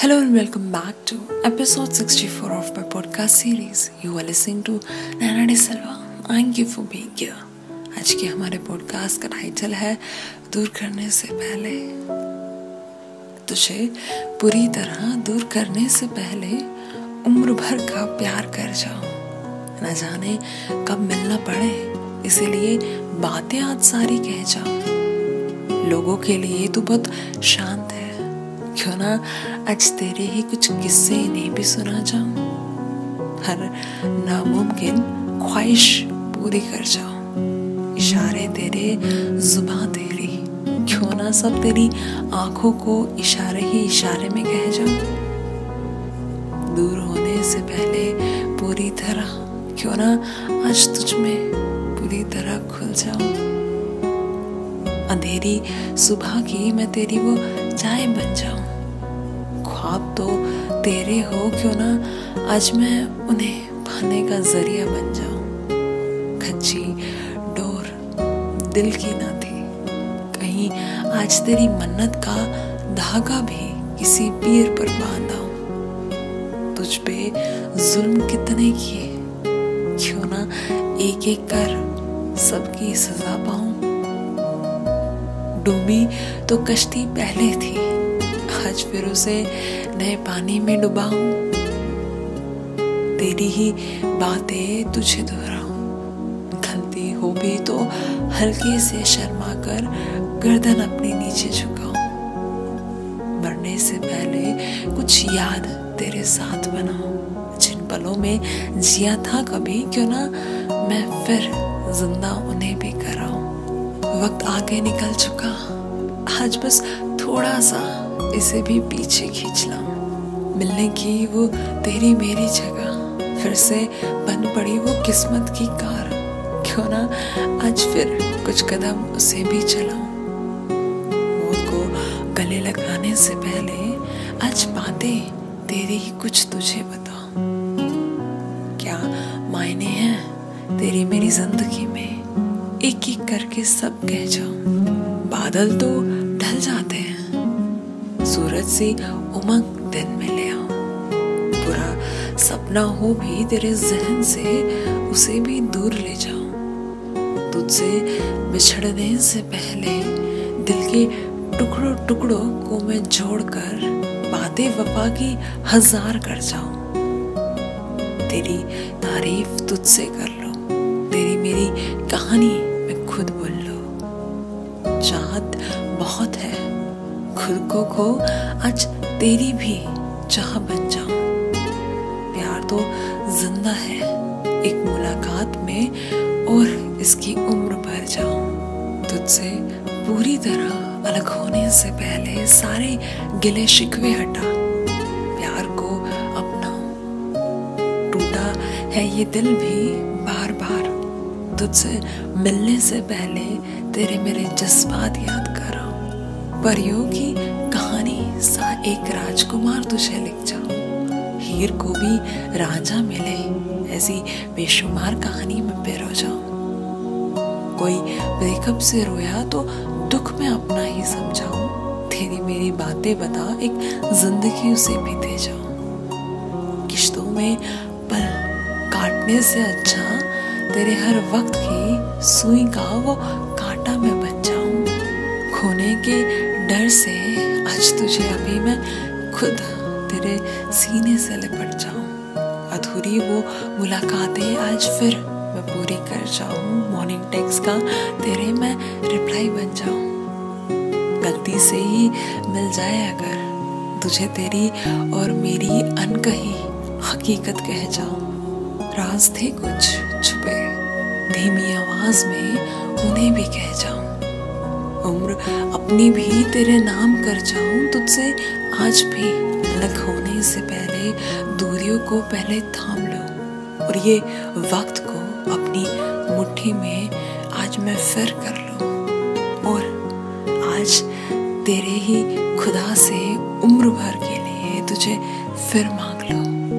Hello and welcome back to episode 64 of my podcast series. You are listening to Nana De Silva. Thank you for being here. आज के हमारे podcast का title है दूर करने से पहले तुझे पूरी तरह दूर करने से पहले उम्र भर का प्यार कर जाओ न जाने कब मिलना पड़े इसीलिए बातें आज सारी कह जाओ लोगों के लिए तू बहुत शांत है क्यों ना आज तेरे ही कुछ किस्से इन्हें भी सुना जाऊँ? हर नामुमकिन ख्वाहिश पूरी कर जाऊँ। इशारे तेरे जुबा तेरी। क्यों ना सब तेरी आँखों को इशारे ही इशारे में कह जाऊँ? दूर होने से पहले पूरी तरह, क्यों ना आज तुझ में पूरी तरह खुल जाऊँ? अंधेरी सुबह की मैं तेरी वो चाय बन जाऊँ ख्वाब तो तेरे हो, क्यों ना? आज मैं उन्हें पाने का ज़रिया बन जाऊँ। खच्ची डोर दिल की ना थी। कहीं आज तेरी मन्नत का धागा भी किसी पीर पर बांधा तुझ पे जुल्म कितने किए? क्यों ना एक एक कर सबकी सजा पाऊँ? डूबी तो कश्ती पहले थी। आज फिर उसे नए पानी में डुबाऊं। तेरी ही बातें तुझे दोहराऊं। गलती हो भी तो हल्के से शर्मा कर गर्दन अपने नीचे झुकाऊं। मरने से पहले कुछ याद तेरे साथ बनाऊँ। जिन पलों में जिया था कभी, क्यों ना मैं फिर ज़िंदा उन्हें भी कराऊं। वक्त आगे निकल चुका। आज बस थोड़ा सा इसे भी पीछे खींच लाऊं। मिलने की वो तेरी मेरी जगह। फिर से बन पड़ी वो किस्मत की कार। क्यों ना आज फिर कुछ कदम उसे भी चलाऊं। मौत को गले लगाने से पहले आज बातें तेरी ही कुछ तुझे बताऊँ। क्या मायने हैं तेरी मेरी ज़िंदगी में? एक एक करके सब कह जाऊँ बादल तो ढल जाते हैं। सूरज से उमंग दिन में ले आओ। बुरा सपना हो भी तेरे जहन से, उसे भी दूर ले जाओ। तुझसे बिछड़ने से पहले दिल के टुकड़ों टुकड़ों को मैं जोड़कर बातें वफा की हज़ार कर जाऊँ। तेरी तारीफ़ तुझसे कर लो। तेरी मेरी कहानी खुद बोल लो। चाहत बहुत है। खुद को खो आज तेरी भी चाह बन जाऊँ। प्यार तो ज़िंदा है। एक मुलाकात में और इसकी उम्र भर जाऊँ। तुझसे पूरी तरह अलग होने से पहले सारे गिले शिकवे हटा। प्यार को अपनाऊं। टूटा है ये दिल भी तुझसे मिलने से पहले तेरे मेरे जज्बात याद कराऊं परियों की कहानी सा एक राजकुमार तुझे लिख जाऊँ। हीर को भी राजा मिले, ऐसी बेशुमार कहानी में पिरो जाऊँ। कोई ब्रेकअप से रोया तो दुख में अपना ही समझाऊं। तेरी मेरी बातें बता एक ज़िंदगी उसे भी दे जाऊँ। किश्तों में पल काटने से अच्छा तेरे हर वक्त की सुई का वो कांटा में बन जाऊँ खोने के डर से आज तुझे अभी मैं खुद तेरे सीने से लिपट जाऊँ। अधूरी वो मुलाकातें आज फिर मैं पूरी कर जाऊँ। मॉर्निंग टेक्स्ट का तेरे मैं रिप्लाई बन जाऊँ। गलती से ही मिल जाए अगर तुझे तेरी और मेरी अनकही हकीकत कह जाऊँ। राज थे कुछ छुपे। धीमी आवाज़ में उन्हें भी कह जाऊँ। उम्र, अपनी भी तेरे नाम कर जाऊँ, तुझसे आज भी अलग होने से पहले दूरियों को पहले थाम लो और ये वक्त को अपनी मुट्ठी में आज मैं फिर कर लूँ। और आज तेरे ही खुदा से उम्र भर के लिए तुझे फिर मांग लो।